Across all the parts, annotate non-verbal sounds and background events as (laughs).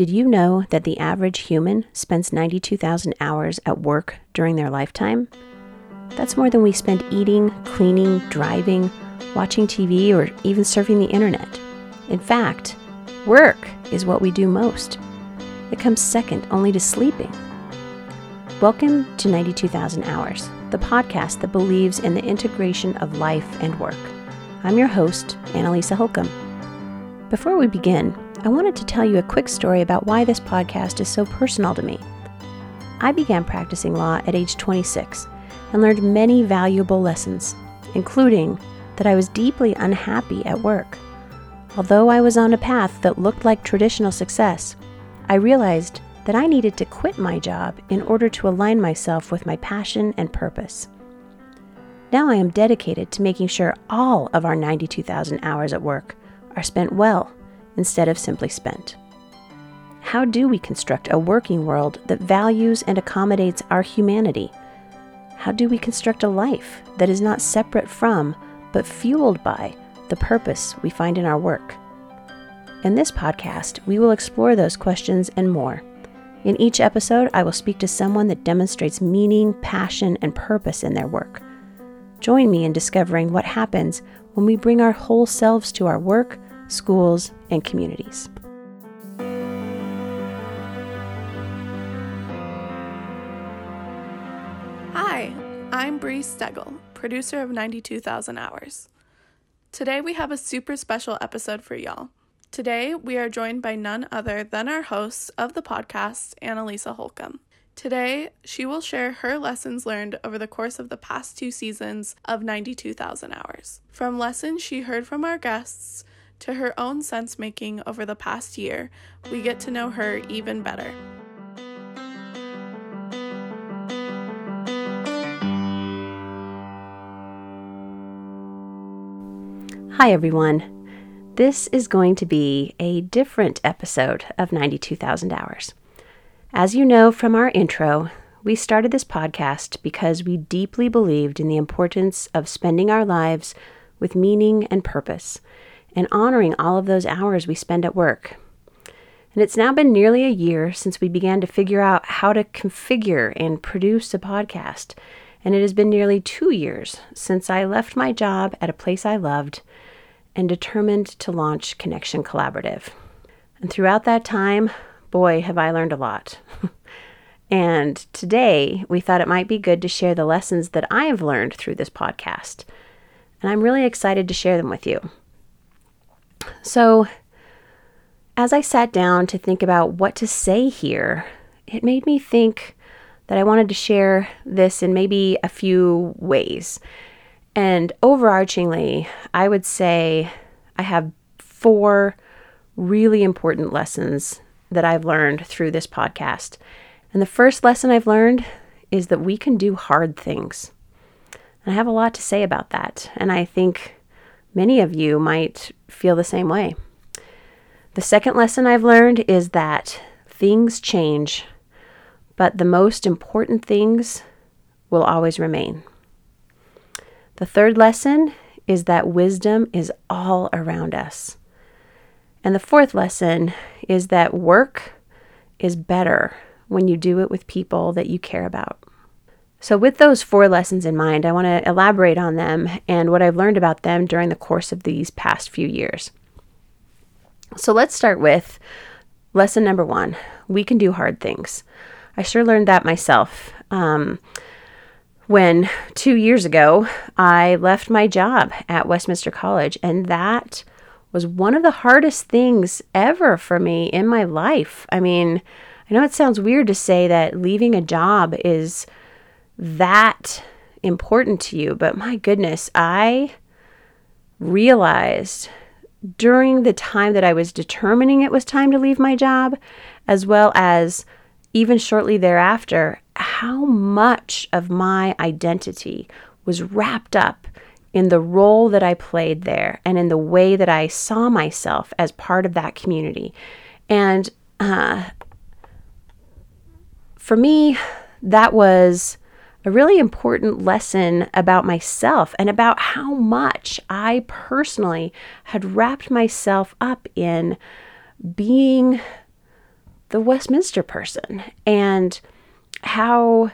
Did you know that the average human spends 92,000 hours at work during their lifetime? That's more than we spend eating, cleaning, driving, watching TV, or even surfing the internet. In fact, work is what we do most. It comes second only to sleeping. Welcome to 92,000 Hours, the podcast that believes in the integration of life and work. I'm your host, Annalisa Holcomb. Before we begin, I wanted to tell you a quick story about why this podcast is so personal to me. I began practicing law at age 26 and learned many valuable lessons, including that I was deeply unhappy at work. Although I was on a path that looked like traditional success, I realized that I needed to quit my job in order to align myself with my passion and purpose. Now I am dedicated to making sure all of our 92,000 hours at work are spent well instead of simply spent. How do we construct a working world that values and accommodates our humanity? How do we construct a life that is not separate from, but fueled by, the purpose we find in our work? In this podcast, we will explore those questions and more. In each episode, I will speak to someone that demonstrates meaning, passion, and purpose in their work. Join me in discovering what happens when we bring our whole selves to our work, schools, and communities. Hi, I'm Bree Stegel, producer of 92,000 Hours. Today we have a super special episode for y'all. Today we are joined by none other than our host of the podcast, Annalisa Holcomb. Today, she will share her lessons learned over the course of the past two seasons of 92,000 Hours. From lessons she heard from our guests to her own sense making over the past year, we get to know her even better. Hi, everyone. This is going to be a different episode of 92,000 Hours. As you know from our intro, we started this podcast because we deeply believed in the importance of spending our lives with meaning and purpose and honoring all of those hours we spend at work. And it's now been nearly a year since we began to figure out how to configure and produce a podcast. And it has been nearly two years since I left my job at a place I loved and determined to launch Connection Collaborative. And throughout that time, boy, have I learned a lot. (laughs) and today, we thought it might be good to share the lessons that I have learned through this podcast. And I'm really excited to share them with you. So, as I sat down to think about what to say here, it made me think that I wanted to share this in maybe a few ways. And overarchingly, I would say I have four really important lessons that I've learned through this podcast. And the first lesson I've learned is that we can do hard things. And I have a lot to say about that. And I think Many of you might feel the same way. The second lesson I've learned is that things change, but the most important things will always remain. The third lesson is that wisdom is all around us. And the fourth lesson is that work is better when you do it with people that you care about. So, with those four lessons in mind, I want to elaborate on them and what I've learned about them during the course of these past few years. So, let's start with lesson number one we can do hard things. I sure learned that myself. Um, when two years ago I left my job at Westminster College, and that was one of the hardest things ever for me in my life. I mean, I know it sounds weird to say that leaving a job is that important to you. But my goodness, I realized during the time that I was determining it was time to leave my job, as well as even shortly thereafter, how much of my identity was wrapped up in the role that I played there and in the way that I saw myself as part of that community. And uh, for me, that was a really important lesson about myself and about how much I personally had wrapped myself up in being the Westminster person and how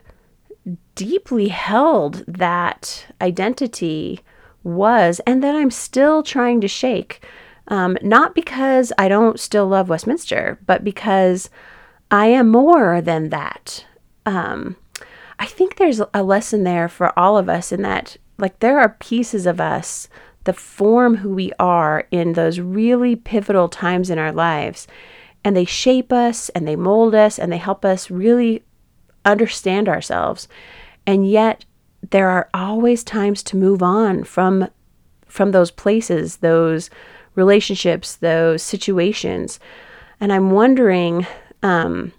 deeply held that identity was, and that I'm still trying to shake. Um, not because I don't still love Westminster, but because I am more than that. Um, I think there's a lesson there for all of us in that, like, there are pieces of us that form who we are in those really pivotal times in our lives. And they shape us and they mold us and they help us really understand ourselves. And yet, there are always times to move on from from those places, those relationships, those situations. And I'm wondering um,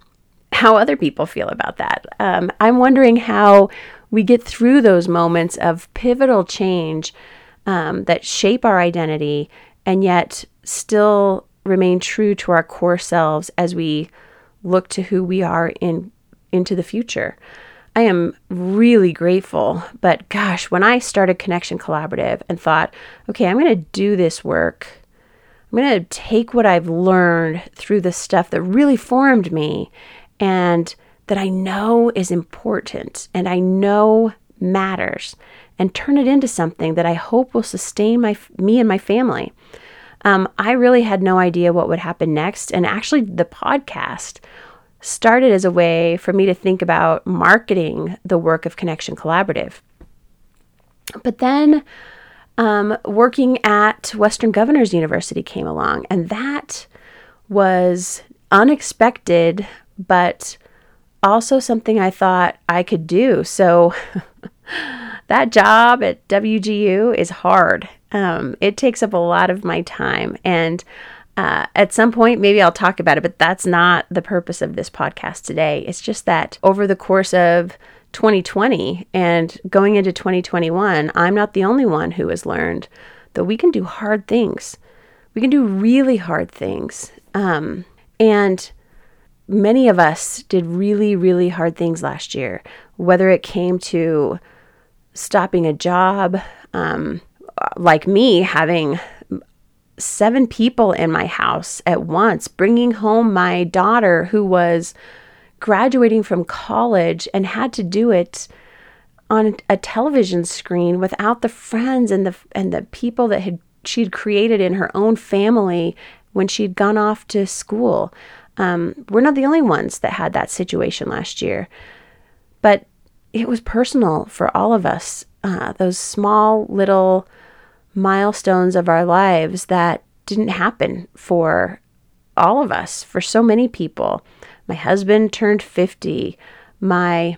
how other people feel about that. Um, I'm wondering how we get through those moments of pivotal change um, that shape our identity and yet still remain true to our core selves as we look to who we are in into the future. I am really grateful. But gosh, when I started Connection Collaborative and thought, okay, I'm going to do this work, I'm going to take what I've learned through the stuff that really formed me and that I know is important and I know matters and turn it into something that I hope will sustain my me and my family. Um, I really had no idea what would happen next, and actually, the podcast started as a way for me to think about marketing the work of Connection Collaborative. But then um, working at Western Governors University came along, and that was unexpected, but also something I thought I could do. So (laughs) that job at WGU is hard. Um, it takes up a lot of my time, and uh, at some point, maybe I'll talk about it, but that's not the purpose of this podcast today. It's just that over the course of 2020 and going into 2021, I'm not the only one who has learned that we can do hard things. We can do really hard things. Um, and many of us did really, really hard things last year, whether it came to stopping a job, um, like me having seven people in my house at once, bringing home my daughter who was graduating from college and had to do it on a television screen without the friends and the and the people that had she'd created in her own family when she'd gone off to school. Um, we're not the only ones that had that situation last year, but it was personal for all of us. Uh, those small little milestones of our lives that didn't happen for all of us, for so many people. My husband turned 50. My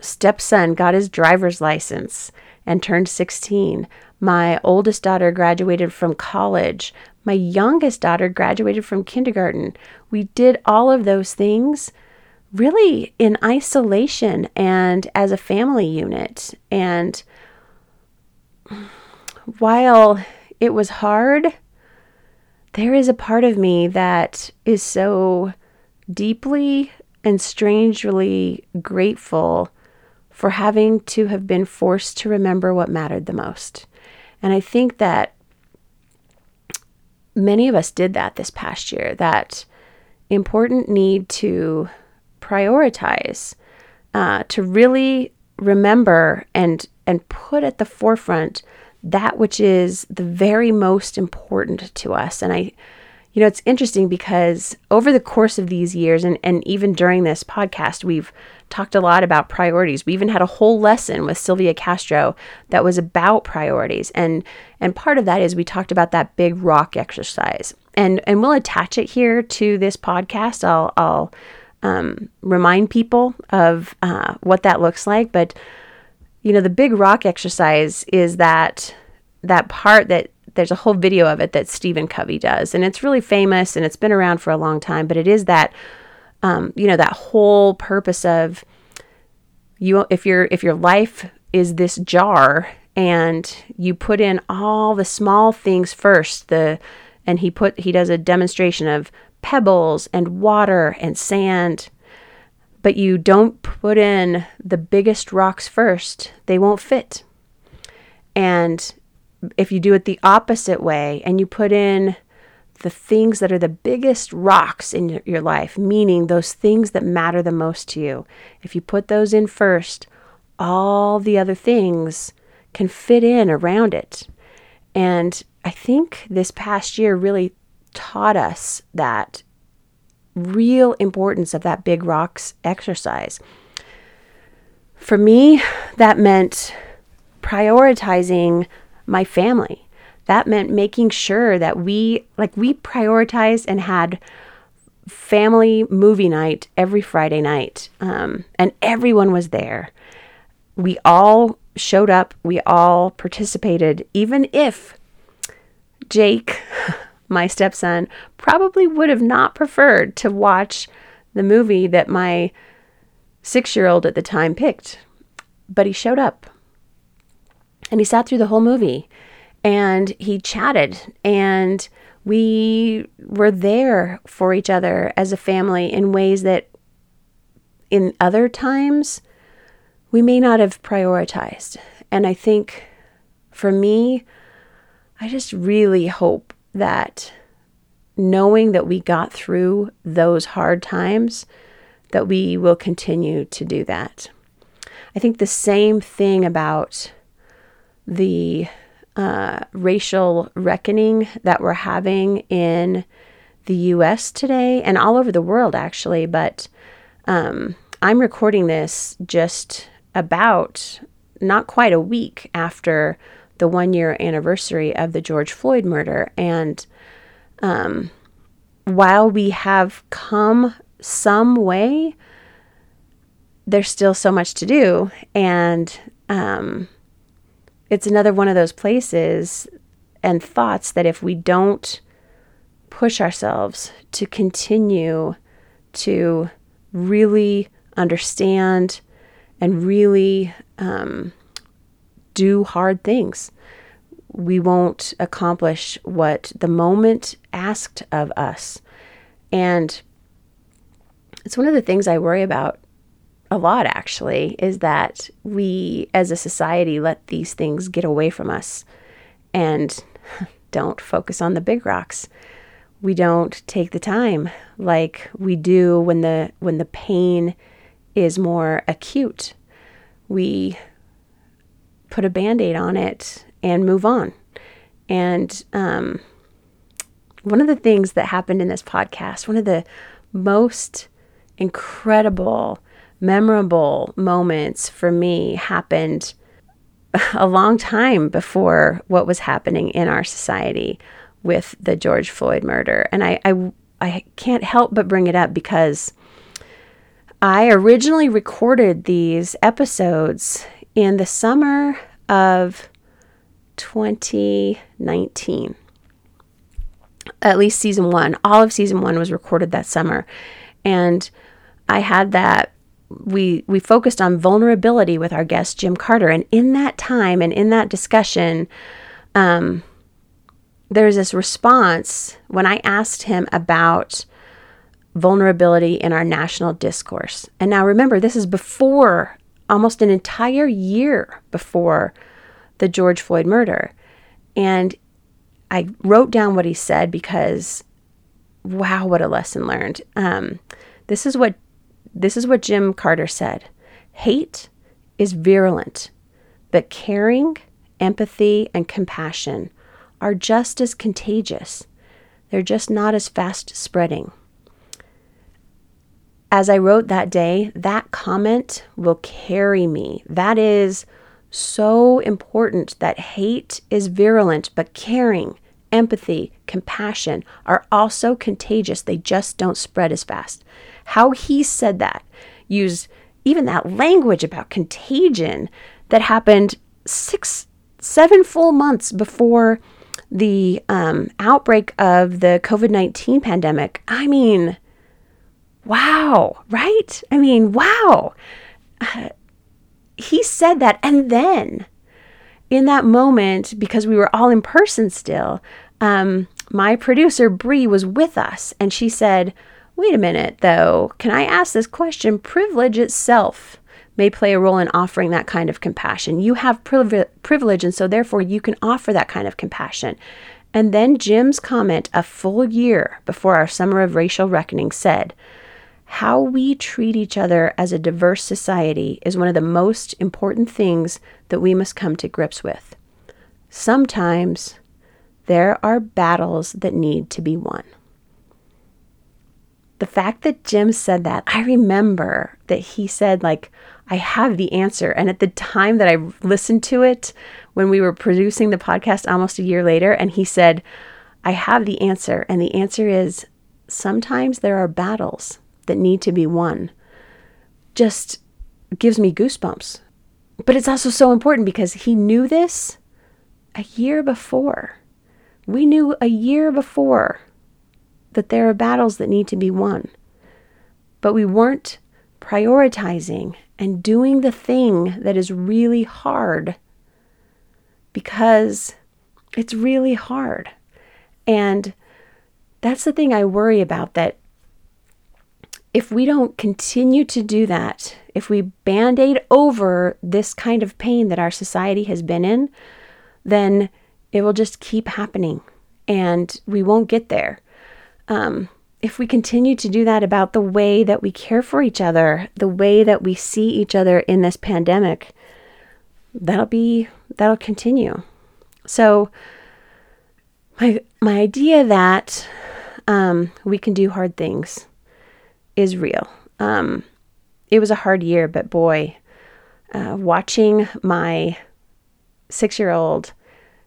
stepson got his driver's license and turned 16. My oldest daughter graduated from college. My youngest daughter graduated from kindergarten. We did all of those things really in isolation and as a family unit. And while it was hard, there is a part of me that is so deeply and strangely grateful for having to have been forced to remember what mattered the most. And I think that many of us did that this past year, that important need to prioritize, uh, to really remember and and put at the forefront that which is the very most important to us. And I, you know, it's interesting because over the course of these years, and, and even during this podcast, we've talked a lot about priorities. We even had a whole lesson with Sylvia Castro that was about priorities. And and part of that is we talked about that big rock exercise. And and we'll attach it here to this podcast. I'll I'll um, remind people of uh, what that looks like. But you know, the big rock exercise is that that part that there's a whole video of it that Stephen Covey does, and it's really famous and it's been around for a long time. But it is that, um, you know, that whole purpose of you if your if your life is this jar and you put in all the small things first, the and he put he does a demonstration of pebbles and water and sand but you don't put in the biggest rocks first, they won't fit. And if you do it the opposite way and you put in the things that are the biggest rocks in your life, meaning those things that matter the most to you. If you put those in first, all the other things can fit in around it. And I think this past year really taught us that real importance of that big rocks exercise. For me, that meant prioritizing my family. That meant making sure that we, like, we prioritized and had family movie night every Friday night. Um, and everyone was there. We all showed up, we all participated, even if Jake, (laughs) my stepson, probably would have not preferred to watch the movie that my six year old at the time picked. But he showed up and he sat through the whole movie and he chatted and we were there for each other as a family in ways that in other times we may not have prioritized. And I think for me, I just really hope that knowing that we got through those hard times, that we will continue to do that. I think the same thing about the uh, racial reckoning that we're having in the US today and all over the world, actually. But um, I'm recording this just about not quite a week after the one year anniversary of the George Floyd murder. And um, while we have come some way, there's still so much to do. And um, it's another one of those places and thoughts that if we don't push ourselves to continue to really understand and really um, do hard things. We won't accomplish what the moment asked of us. And it's one of the things I worry about a lot, actually, is that we as a society let these things get away from us and (laughs) don't focus on the big rocks. We don't take the time like we do when the when the pain is more acute. We put a band aid on it and move on. And um, one of the things that happened in this podcast, one of the most incredible, memorable moments for me happened a long time before what was happening in our society with the George Floyd murder. And I, I, I can't help but bring it up because I originally recorded these episodes in the summer of 2019. At least season one. All of season one was recorded that summer. And I had that we we focused on vulnerability with our guest Jim Carter and in that time and in that discussion um, there's this response when I asked him about vulnerability in our national discourse. And now remember, this is before, almost an entire year before the George Floyd murder. And I wrote down what he said because, wow, what a lesson learned. Um, this is what this is what Jim Carter said. Hate is virulent, but caring, empathy, and compassion are just as contagious. They're just not as fast spreading as I wrote that day, that comment will carry me. That is so important that hate is virulent, but caring, empathy, compassion are also contagious. They just don't spread as fast. How he said that, used even that language about contagion that happened six, seven full months before the um, outbreak of the COVID 19 pandemic. I mean, wow, right? I mean, wow. Uh, he said that. And then in that moment, because we were all in person still, um, my producer, Bree, was with us and she said, Wait a minute, though. Can I ask this question? Privilege itself may play a role in offering that kind of compassion. You have privilege, and so therefore you can offer that kind of compassion. And then Jim's comment a full year before our Summer of Racial Reckoning said, How we treat each other as a diverse society is one of the most important things that we must come to grips with. Sometimes there are battles that need to be won. The fact that Jim said that, I remember that he said, like, I have the answer. And at the time that I listened to it, when we were producing the podcast almost a year later, and he said, I have the answer. And the answer is sometimes there are battles that need to be won. Just gives me goosebumps. But it's also so important because he knew this a year before. We knew a year before that there are battles that need to be won. But we weren't prioritizing and doing the thing that is really hard because it's really hard. And that's the thing I worry about that if we don't continue to do that, if we band aid over this kind of pain that our society has been in, then it will just keep happening and we won't get there. Um, if we continue to do that about the way that we care for each other, the way that we see each other in this pandemic, that'll be that'll continue. So my my idea that um, we can do hard things is real. Um, it was a hard year, but boy, uh, watching my six year old,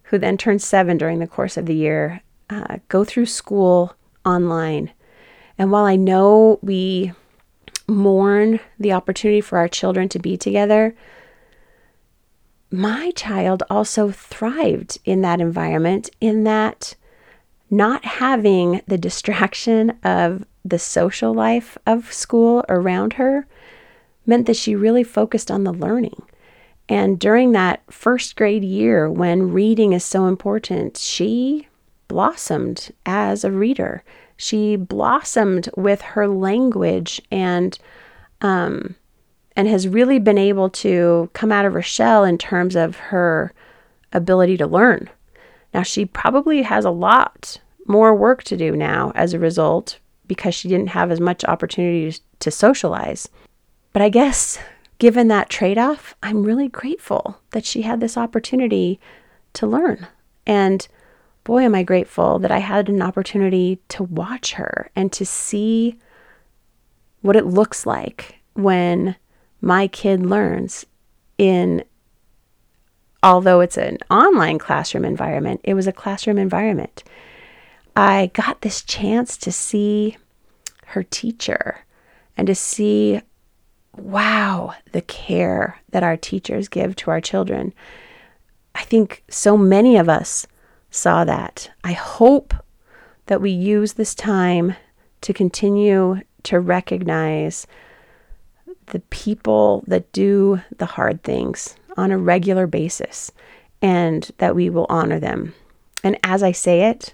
who then turned seven during the course of the year, uh, go through school online. And while I know we mourn the opportunity for our children to be together, my child also thrived in that environment, in that not having the distraction of the social life of school around her meant that she really focused on the learning. And during that first grade year, when reading is so important, she blossomed as a reader. She blossomed with her language and um, and has really been able to come out of her shell in terms of her ability to learn. Now, she probably has a lot more work to do now as a result because she didn't have as much opportunity to socialize. But I guess given that trade off, I'm really grateful that she had this opportunity to learn. And boy, am I grateful that I had an opportunity to watch her and to see what it looks like when my kid learns in although it's an online classroom environment, it was a classroom environment. I got this chance to see her teacher and to see, wow, the care that our teachers give to our children. I think so many of us saw that. I hope that we use this time to continue to recognize the people that do the hard things on a regular basis and that we will honor them. And as I say it,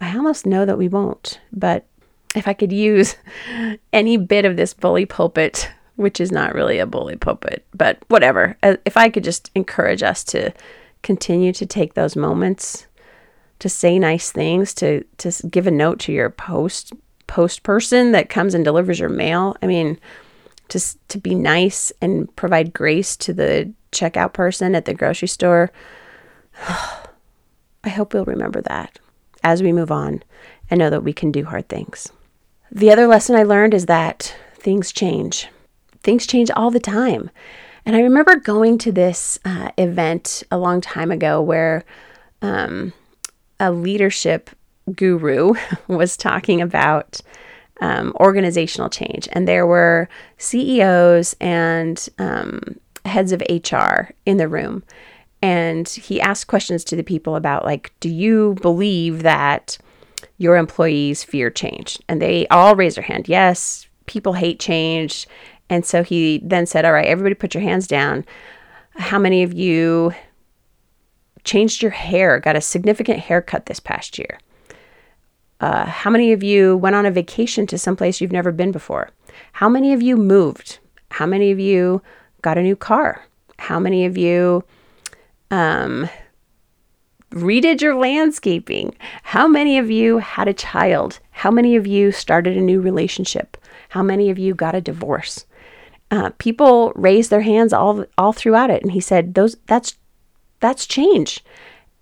I almost know that we won't. But if I could use (laughs) any bit of this bully pulpit, which is not really a bully pulpit, but whatever, uh, if I could just encourage us to continue to take those moments to say nice things, to to give a note to your post post person that comes and delivers your mail. I mean, to, to be nice and provide grace to the checkout person at the grocery store. (sighs) I hope we'll remember that as we move on and know that we can do hard things. The other lesson I learned is that things change. Things change all the time. And I remember going to this uh, event a long time ago where um, a leadership guru (laughs) was talking about um, organizational change. And there were CEOs and um, heads of HR in the room. And he asked questions to the people about, like, do you believe that your employees fear change? And they all raised their hand. Yes, people hate change. And so he then said, All right, everybody put your hands down. How many of you changed your hair, got a significant haircut this past year? Uh, how many of you went on a vacation to someplace you've never been before? How many of you moved? How many of you got a new car? How many of you um, redid your landscaping? How many of you had a child? How many of you started a new relationship? How many of you got a divorce? Uh, people raised their hands all all throughout it, and he said, "Those that's that's change,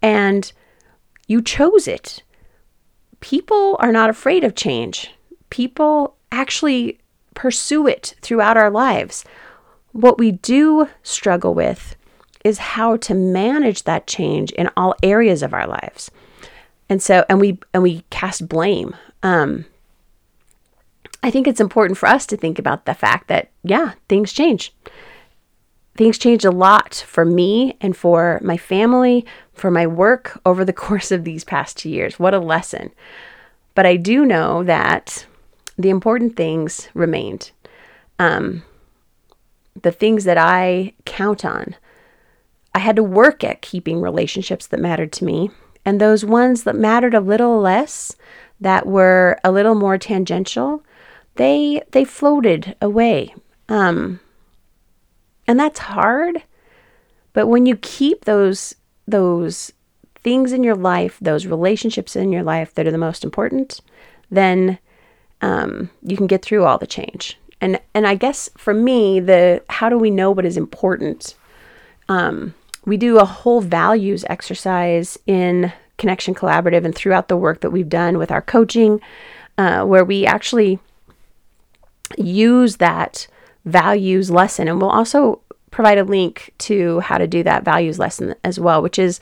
and you chose it. People are not afraid of change. People actually pursue it throughout our lives. What we do struggle with is how to manage that change in all areas of our lives. And so, and we and we cast blame. Um, I think it's important for us to think about the fact that yeah, things change. Things changed a lot for me and for my family, for my work (laughs) over the course of these past two years. What a lesson! But I do know that the important things remained. Um, the things that I count on. I had to work at keeping relationships that mattered to me, and those ones that mattered a little less, that were a little more tangential, they they floated away. Um, and that's hard. But when you keep those those things in your life, those relationships in your life that are the most important, then um, you can get through all the change. And and I guess for me, the how do we know what is important? Um, we do a whole values exercise in Connection Collaborative and throughout the work that we've done with our coaching, uh, where we actually use that values lesson. And we'll also provide a link to how to do that values lesson as well, which is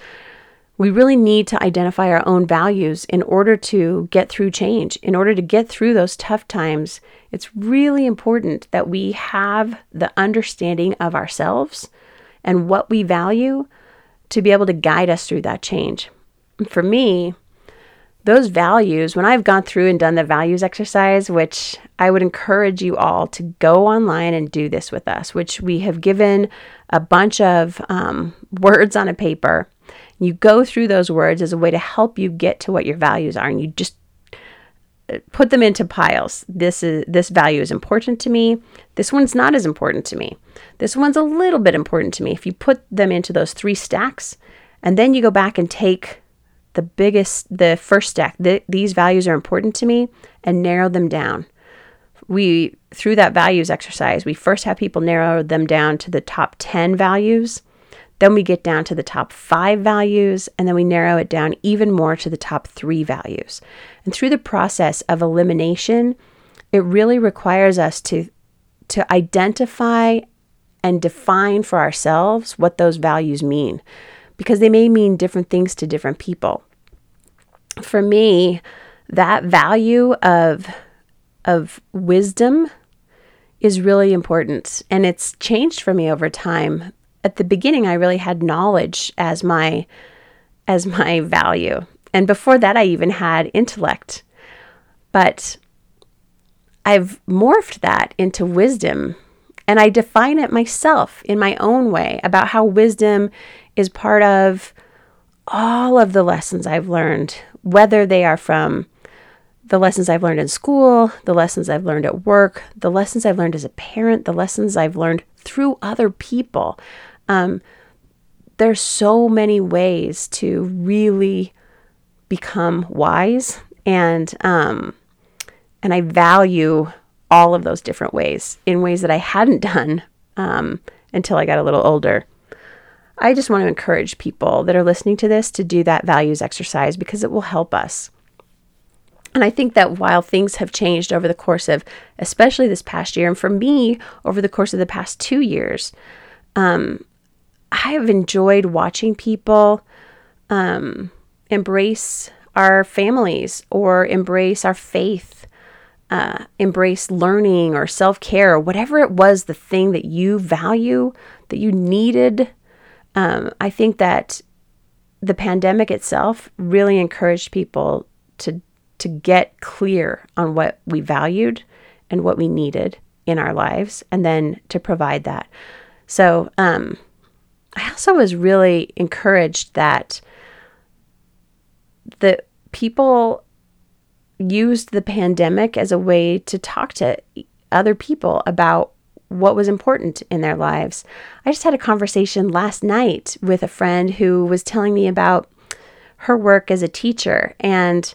we really need to identify our own values in order to get through change. In order to get through those tough times, it's really important that we have the understanding of ourselves and what we value to be able to guide us through that change. For me, those values, when I've gone through and done the values exercise, which I would encourage you all to go online and do this with us, which we have given a bunch of um, words on a paper. You go through those words as a way to help you get to what your values are, and you just uh, put them into piles. This is this value is important to me. This one's not as important to me. This one's a little bit important to me. If you put them into those three stacks, and then you go back and take the biggest, the first stack, the, these values are important to me, and narrow them down. We, through that values exercise, we first have people narrow them down to the top 10 values. Then we get down to the top five values, and then we narrow it down even more to the top three values. And through the process of elimination, it really requires us to, to identify and define for ourselves what those values mean because they may mean different things to different people. For me, that value of of wisdom is really important and it's changed for me over time. At the beginning I really had knowledge as my as my (laughs) value. And before that I even had intellect. But I've morphed that into wisdom and I define it myself in my own way about how wisdom is part of all of the lessons I've learned, whether they are from the lessons I've learned in school, the lessons I've learned at work, the lessons I've learned as a parent, the lessons I've learned through other people. Um, there's so many ways to really become wise, and um, and I value all of those different ways in ways that I hadn't (laughs) done um, until I got a little older. I just want to encourage people that are listening to this to do that values exercise because it will help us. And I think that while things have changed over the course of, especially this past year, and for me, over the course of the past two years, um, I have enjoyed watching people um, embrace our families or embrace our faith, uh, embrace learning or self care, or whatever it was, the thing that you value, that you needed um, I think that the pandemic itself really encouraged people to to get clear on what we valued and what we needed in our lives, and then to provide that. So um, I also was really encouraged that the people used the pandemic as a way to talk to other people about what was important in their lives. I just had a conversation last night with a friend who was telling me about her work as a teacher and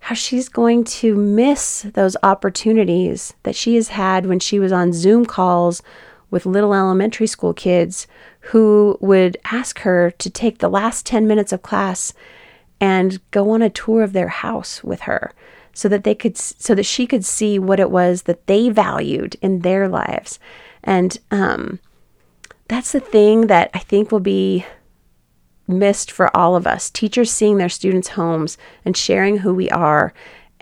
how she's going to miss those opportunities that she has had when she was on Zoom calls with little elementary school kids who would ask her to take the last 10 minutes of class and go on a tour of their house with her so that they could so that she could see what it was that they valued in their lives and um, that's the thing that i think will be missed for all of us teachers seeing their students homes and sharing who we are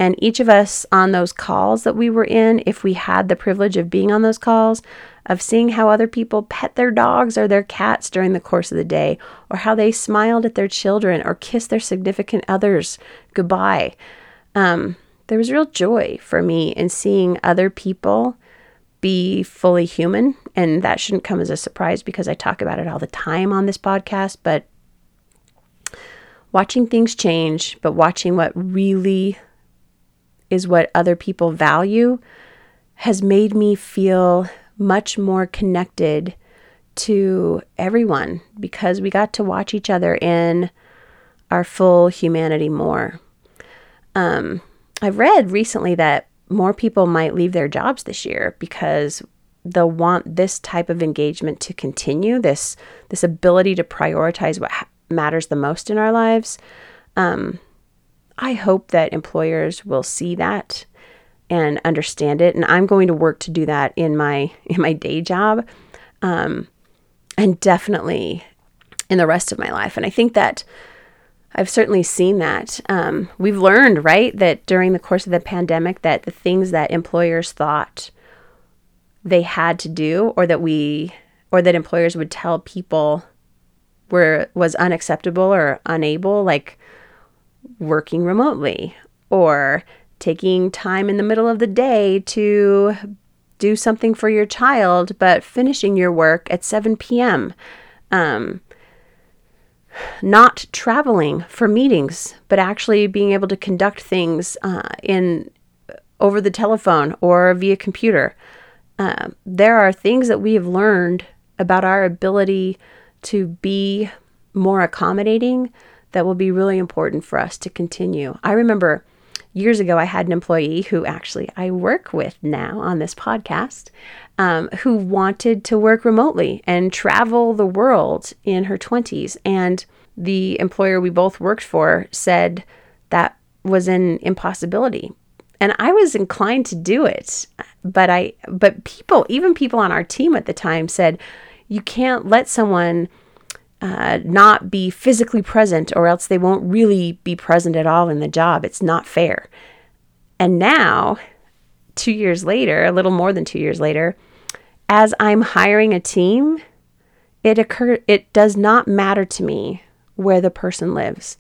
and each of us on those calls that we were in if we had the privilege of being on those calls of seeing how other people pet their dogs or their cats during the course of the day, or how they smiled at their children or kissed their significant others goodbye. Um, there was real joy for me in seeing other people be fully human. And that shouldn't come as a surprise because I talk about it all the time on this podcast. But watching things change, but watching what really is what other people value has made me feel much more connected to everyone because we got to watch each other in our full humanity more. Um, I've read recently that more people might leave their jobs this year because they'll want this type of engagement to continue this this ability to prioritize what ha- matters the most in our lives. Um, I hope that employers will see that and understand it and i'm going to work to do that in my (laughs) in my day job um, and definitely in the rest of my life and i think that i've certainly seen that um, we've learned right that during the course of the pandemic that the things that employers thought they had to do or that we or that employers would tell people were was unacceptable or unable like working remotely or taking time in the middle of the day to do something for your child, but finishing your work at 7 p.m. Um, not traveling for meetings, but actually being able to conduct things uh, in over the telephone or via computer. Uh, there are things that we have learned about our ability to be more accommodating that will be really important for us to continue. I remember years ago, I had an employee who actually I work with now on this podcast um, who wanted to work remotely and travel the world in her 20s. And the employer we both worked for said that was an impossibility. And I was inclined to do it, but I but people, even people on our team at the time said, you can't let someone uh, not be physically present, or else they won't really be present at all in the job. It's not fair. And now, two years later, a little more than two years later, as I'm hiring a team, it occur it does not matter to me where the person lives.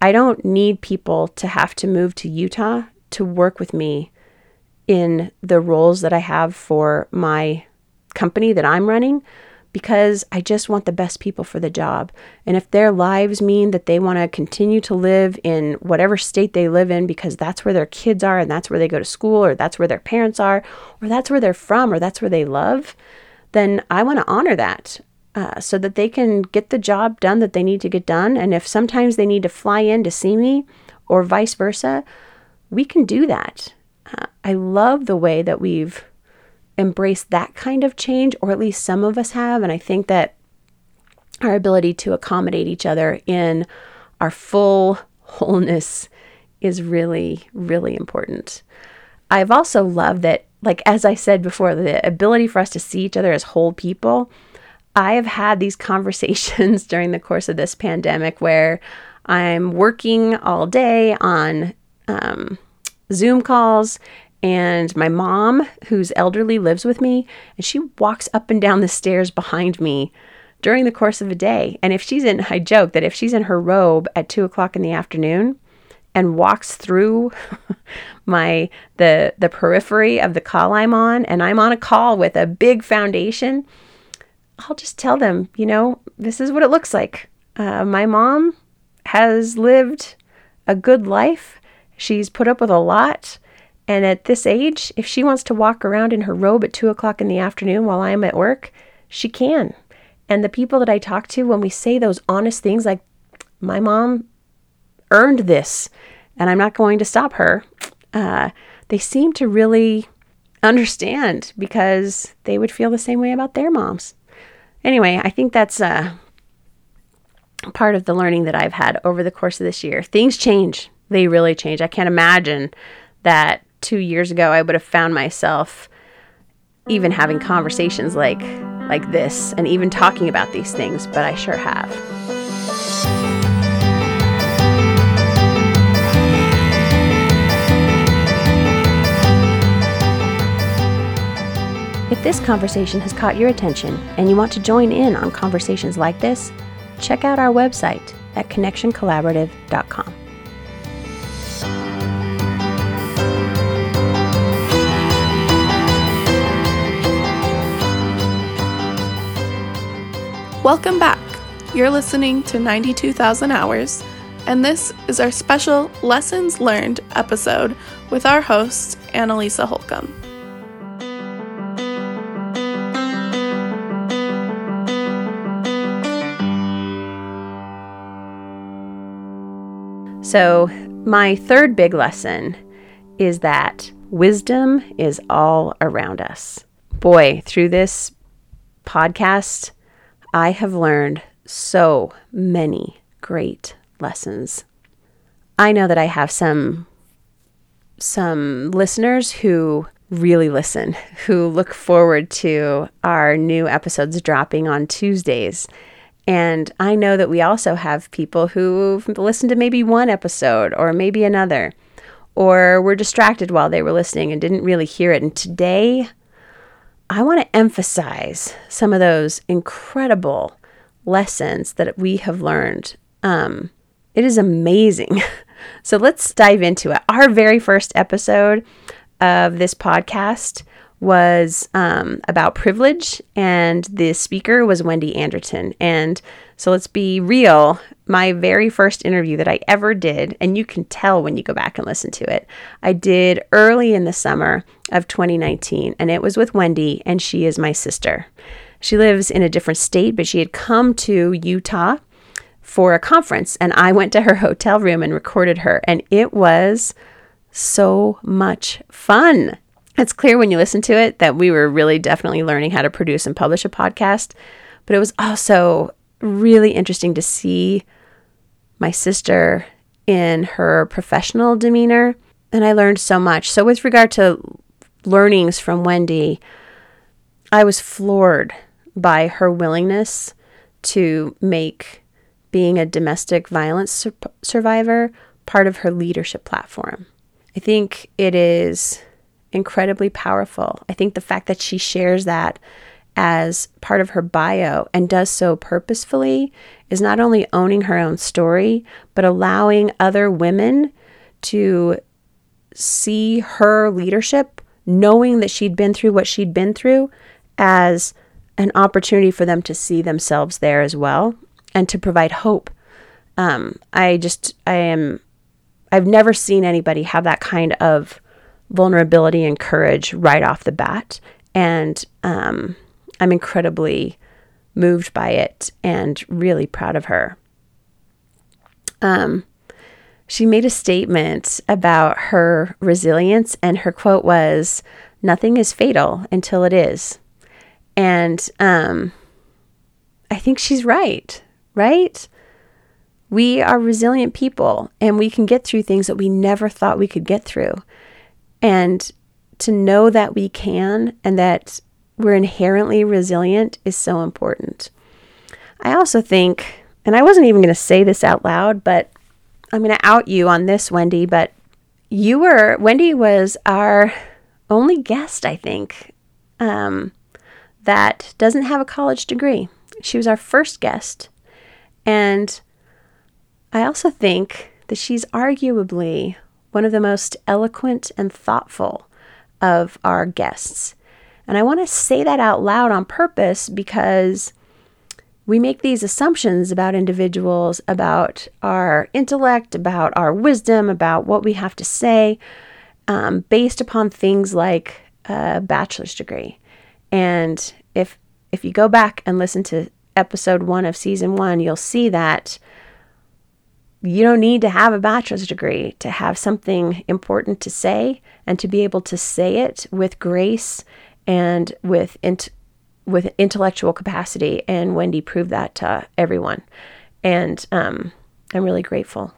I don't need people to have to move to Utah to work with me in the roles that I have for my company that I'm running because I just want the best people for the job. And if their lives mean that they want to continue to live in whatever state they live in because that's where their kids are and that's where they go to school or that's where their parents are or that's where they're from or that's where they love, then I want to honor that. Uh, so that they can get the job done that they need to get done. And if sometimes they need to fly in to see me or vice versa, we can do that. Uh, I love the way that we've embrace that kind of change, or at least some of us have. And I think that our ability to accommodate each other in our full wholeness is really, really important. I've also loved that, like, as I said before, the ability for us to see each other as whole people. I have had these (laughs) conversations during the course of this pandemic where I'm working all day on um, Zoom calls and my mom, who's elderly, lives with me, and she walks up and down the stairs behind me during the course of a day. And if she's in, I joke that if she's in her robe at two o'clock in the afternoon and walks through (laughs) my the the periphery of the call I'm on, and I'm on a call with a big foundation, I'll just tell them, you know, this is what it looks like. Uh, my mom has lived a good life. She's put up with a lot. And at this age, if she wants to walk around in her robe at two o'clock in the afternoon while I'm at work, she can. And the people that I talk to, when we say those honest things like, my mom earned this and I'm not going to stop her. Uh, they seem to really understand because they would feel the same way about their moms. Anyway, I think that's uh, part of the learning that I've had over the course of this year. Things change, they really change. I can't imagine that two years ago I would have found myself even having conversations like like this and even talking about these things, but I sure have. If this conversation has caught your attention and you want to join in on conversations like this, check out our website at connectioncollaborative.com. Welcome back. You're listening to 92,000 Hours, and this is our special Lessons Learned episode with our host, Annalisa Holcomb. So, my third big lesson is that wisdom is all around us. Boy, through this podcast, I have learned so many great lessons. I know that I have some some listeners who really listen, (laughs) who look forward to our new episodes dropping on Tuesdays. And I know that we also have people who've listened to maybe one episode or maybe another, or were distracted while they were listening and didn't really hear it. And today, I want to emphasize some of those incredible lessons that we have learned. Um, it is amazing. (laughs) so let's dive into it. Our very first episode of this podcast was um, about privilege, and the speaker was Wendy Anderton. And so let's be real. My very first interview that I ever did, and you can tell when you go back and listen to it, I did early in the summer of 2019, and it was with Wendy, and she is my sister. She lives in a different state, but she had come to Utah for a conference, and I went to her (laughs) hotel room and recorded her, and it was so much fun. It's clear when you listen to it that we were really definitely learning how to produce and publish a podcast, but it was also really interesting to see my sister in her professional demeanor, and I learned so much. So, with regard to learnings from Wendy, I was floored by her willingness to make being a domestic violence sur- survivor part of her leadership platform. I think it is incredibly powerful. I think the fact that she shares that as part of her bio and does so purposefully is not only owning her own story, but allowing other women to see her leadership, knowing that she'd been through what she'd been through, as an opportunity for them to see themselves there as well and to provide hope. Um, I just, I am, I've never seen anybody have that kind of vulnerability and courage right off the bat. And um, I'm incredibly moved by it and really proud of her. Um, she made a statement about her resilience, and her quote was, Nothing is fatal until it is. And um, I think she's right, right? We are resilient people and we can get through things that we never thought we could get through. And to know that we can and that we're inherently resilient is so important. I also think, and I wasn't even going to say this out loud, but I'm going to out you on this, Wendy, but you were, Wendy was our only guest, I think, um, that doesn't have a college degree. She was our first guest. And I also think that she's arguably one of the most eloquent and thoughtful of our guests. And I want to say that out loud on purpose because we make these assumptions about individuals, about our intellect, about our wisdom, about what we have to say, um, based upon things like a bachelor's degree. And if if you go back and listen to episode one of season one, you'll see that you don't need to have a bachelor's degree to have something important to say and to be able to say it with grace and with int- with intellectual capacity. And Wendy proved that to everyone. And um, I'm really grateful.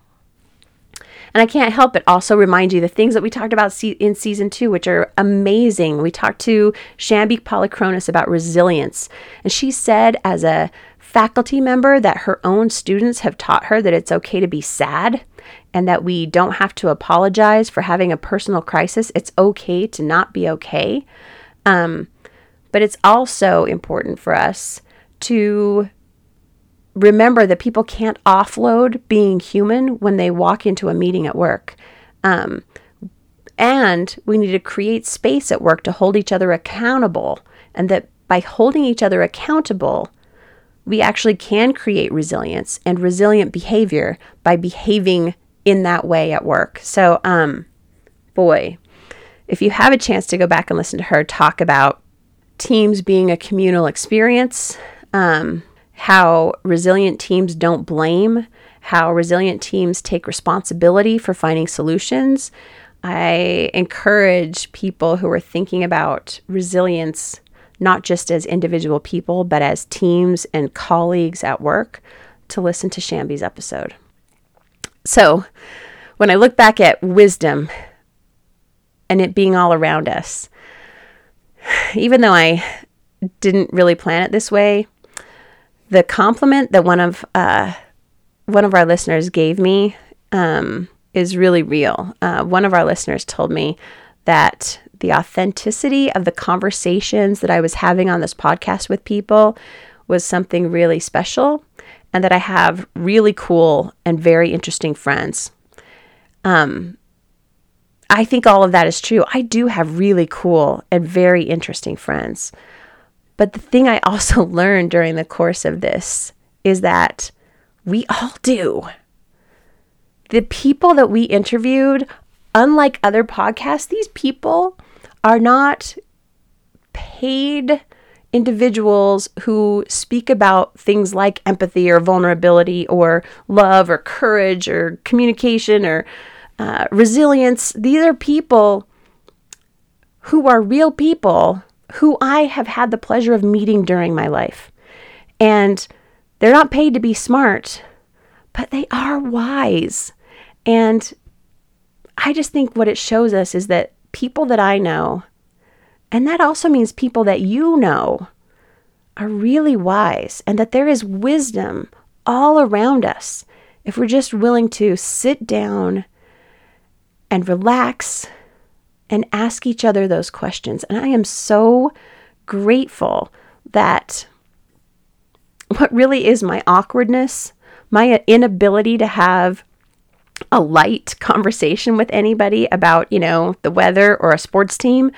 And I can't help but also remind you the things that we talked about in season two, which are amazing. We talked to Shambi Polychronis about resilience. And she said, as a faculty member, that her own students have taught her that it's okay to be sad and that we don't have to apologize for having a personal crisis. It's okay to not be okay. Um, but it's also important for us to remember that people can't offload being human when they walk into a meeting at work. Um, and we need to create space at work to hold each other accountable. And that by holding each other accountable, we actually can create resilience and resilient behavior by behaving in that way at work. So, um, boy, if you have a chance to go back and listen to her talk about teams being a communal experience, um, how resilient teams don't blame, how resilient teams take responsibility for finding solutions. I encourage people who are thinking about resilience not just as individual people, but as teams and colleagues at work to listen to Shambi's episode. So, when I look back at wisdom and it being all around us, (sighs) even though I didn't really plan it this way, the compliment that one of uh, one of our listeners gave me um, is really real. Uh, one of our listeners told me that the authenticity of the conversations that I was having on this podcast with people was something really special, and that I have really cool and very interesting friends. Um, I think all of that is true. I do have really cool and very interesting friends. But the thing I also (laughs) learned during the course of this is that we all do. The people that we interviewed, unlike other podcasts, these people are not paid individuals who speak about things like empathy or vulnerability or love or courage or communication or uh, resilience. These are people who are real people who I have had the pleasure of meeting during my life. And they're not paid to be smart, but they are wise. And I just think what it shows us is that people that I know, and that also means people that you know, are really wise and that there is wisdom all around us if we're just willing to sit down and relax and ask each other those questions. And I am so grateful that what really is my awkwardness, my inability to have a light conversation with anybody about, you know, the weather or a sports team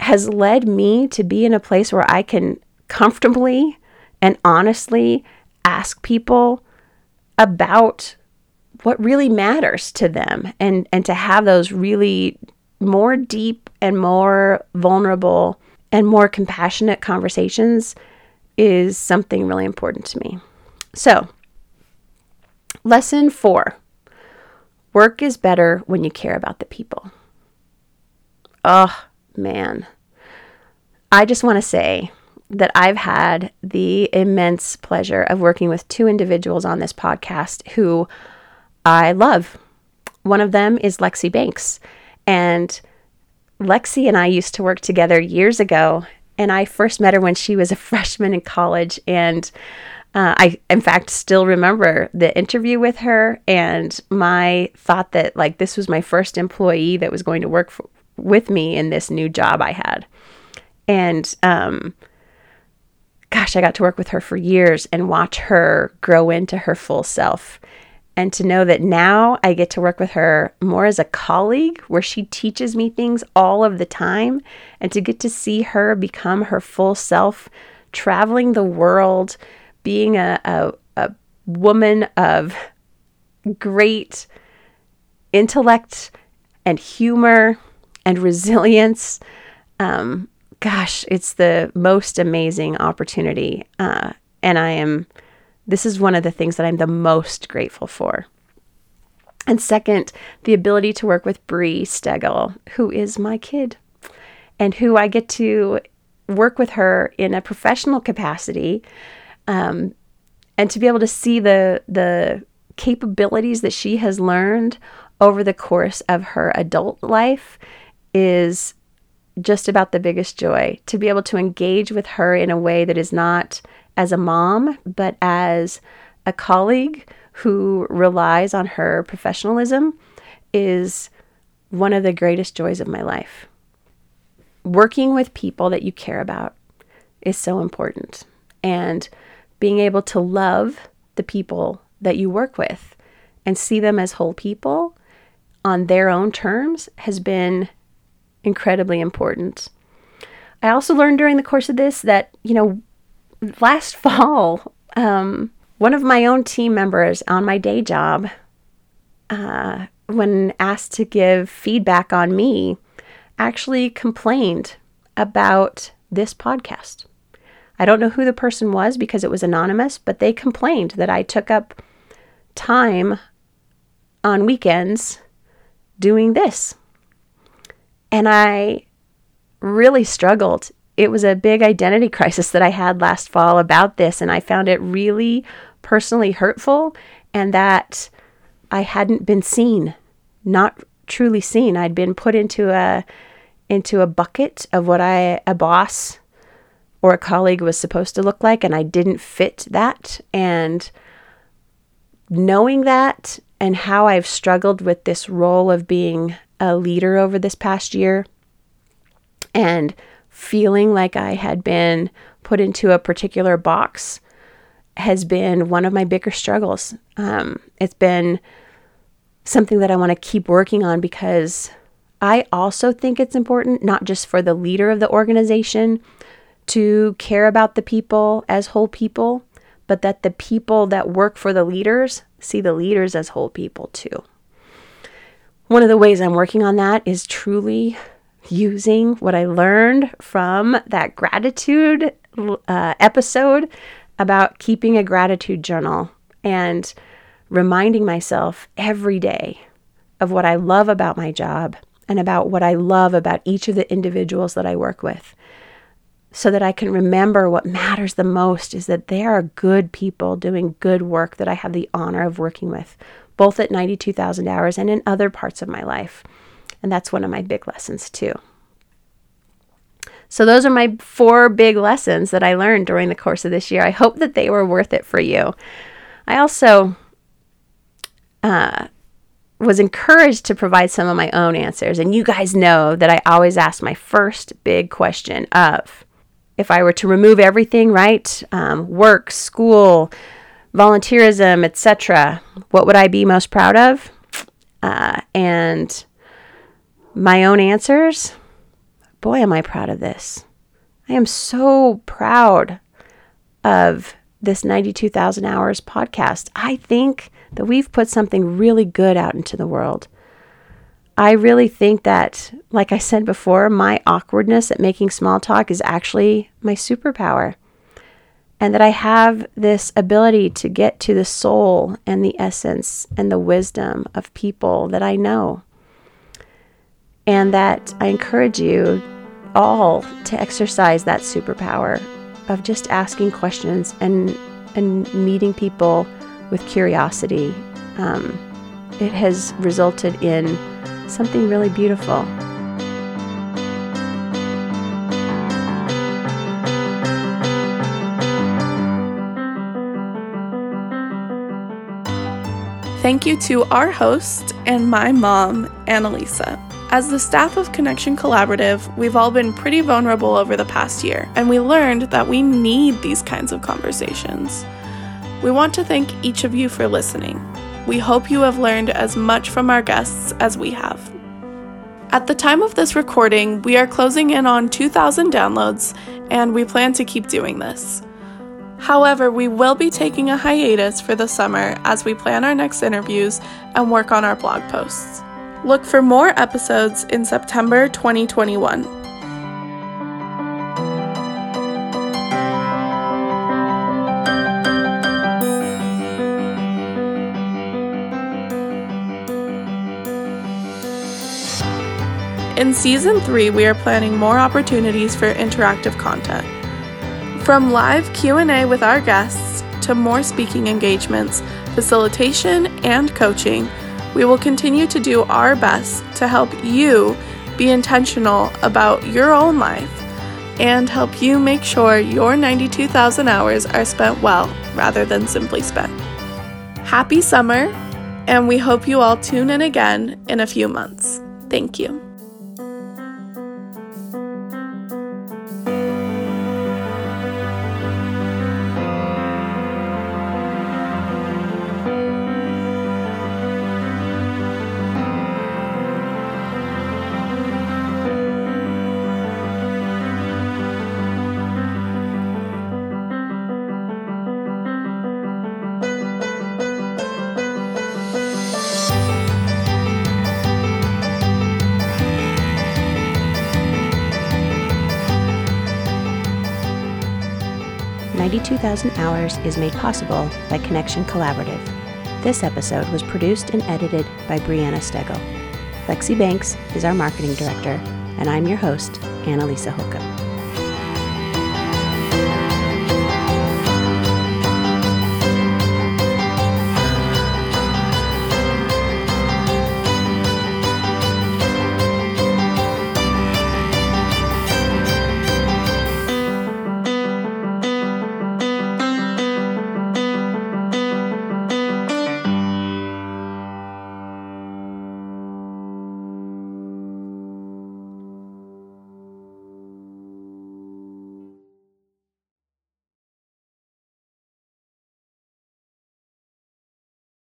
has led me to be in a place where I can comfortably and honestly ask people about what really matters to them and and to have those really more deep and more vulnerable and more compassionate conversations is something really important to me. So, lesson 4. Work is better when you care about the people. Oh, man. I just want to say that I've had the immense pleasure of working with two individuals on this podcast who I love. One of them is Lexi Banks. And Lexi and I used to work together years ago. And I first met her when she was a (laughs) freshman in college. And uh, I, in fact, still remember the interview with her and my thought that, like, this was my first employee that was going to work for, with me in this new job I had. And, um, gosh, I got to work with her for years and watch her grow into her full self and to know that now I get to work with her more as a colleague where she teaches me things all of the time and to get to see her become her full self, traveling the world, being a, a, a woman of great intellect and humor and resilience. Um, gosh, it's the most amazing opportunity. Uh, and I am this is one of the things that I'm the most grateful for. And second, the ability to work with Bree Stegel, who is my kid and who I get to work with her in a professional capacity um, and to be able to see the the capabilities that she has learned over the course of her adult life is just about the biggest joy to be able to engage with her in a way that is not as a mom but as a colleague who relies on her professionalism is one of the greatest joys of my life. Working with people that you care about is so important. And being able to love the people that you work with and see them as whole people on their own terms has been incredibly important. I also learned during the course of this that, you know, last (laughs) fall, um, one of my own team members on my day job, uh, when asked to give feedback on me, actually complained about this podcast. I don't know who the person was because it was anonymous, but they complained that I took up time on weekends doing this. And I really struggled. It was a big identity crisis that I had last fall about this, and I found it really personally hurtful and that I hadn't been seen, not truly seen. I'd been put into a into a bucket of what I a boss or a colleague was supposed to look like, and I didn't fit that. And knowing that and how I've struggled with this role of being a leader over this past year and feeling like I had been put into a particular box has been one of my bigger struggles. Um, it's been something that I want to keep working on because I also think it's important, not just for the leader of the organization, to care about the people as whole people, but that the people that work for the leaders see the leaders as whole people too. One of the ways I'm working on that is truly using what I learned from that gratitude uh, episode about keeping a gratitude journal and reminding myself every day of what I love about my job and about what I love about each of the individuals that I work with so that I can remember what matters the most is that they are good people doing good work that I have the honor of working with, both at 92,000 hours and in other parts of my life. And that's one of my big lessons, too. So, those are my four big lessons that I learned during the course of this year. I hope that they were worth it for you. I also uh, was encouraged to provide some of my own answers. And you guys know that I always ask my first big question of if I were to remove everything, right? Um, work, school, volunteerism, etc., what would I be most proud of? Uh, and my own answers, boy, am I proud of this. I am so proud of this 92,000 hours podcast. I think that we've put something really good out into the world. I really think that, like I said before, my awkwardness at making small talk is actually my superpower. And that I have this ability to get to the soul and the essence and the wisdom of people that I know. And that I encourage you all to exercise that superpower of just asking questions and, and meeting people with curiosity. Um, it has resulted in something really beautiful. Thank you to our host and my mom, Annalisa. As the staff of Connection Collaborative, we've all been pretty vulnerable over the past year, and we learned that we need these kinds of conversations. We want to thank each of you for listening. We hope you have learned as much from our guests as we have. At the time of this recording, we are closing in on 2,000 downloads, and we plan to keep doing this. However, we will be taking a hiatus for the summer as we plan our next interviews and work on our blog posts. Look for more episodes in September 2021. In season three, we are planning more opportunities for interactive content. From live Q&A with our guests to more speaking engagements, facilitation, and coaching – we will continue to do our best to help you be intentional about your own life and help you make sure your 92,000 hours are spent well rather than simply spent. Happy summer, and we hope you all tune in again in a few months. Thank you. 92,000 Hours is made possible by Connection Collaborative. This episode was produced and edited by Brianna Stegel. Lexi Banks is our marketing director, and I'm your host, Annalisa Holcomb.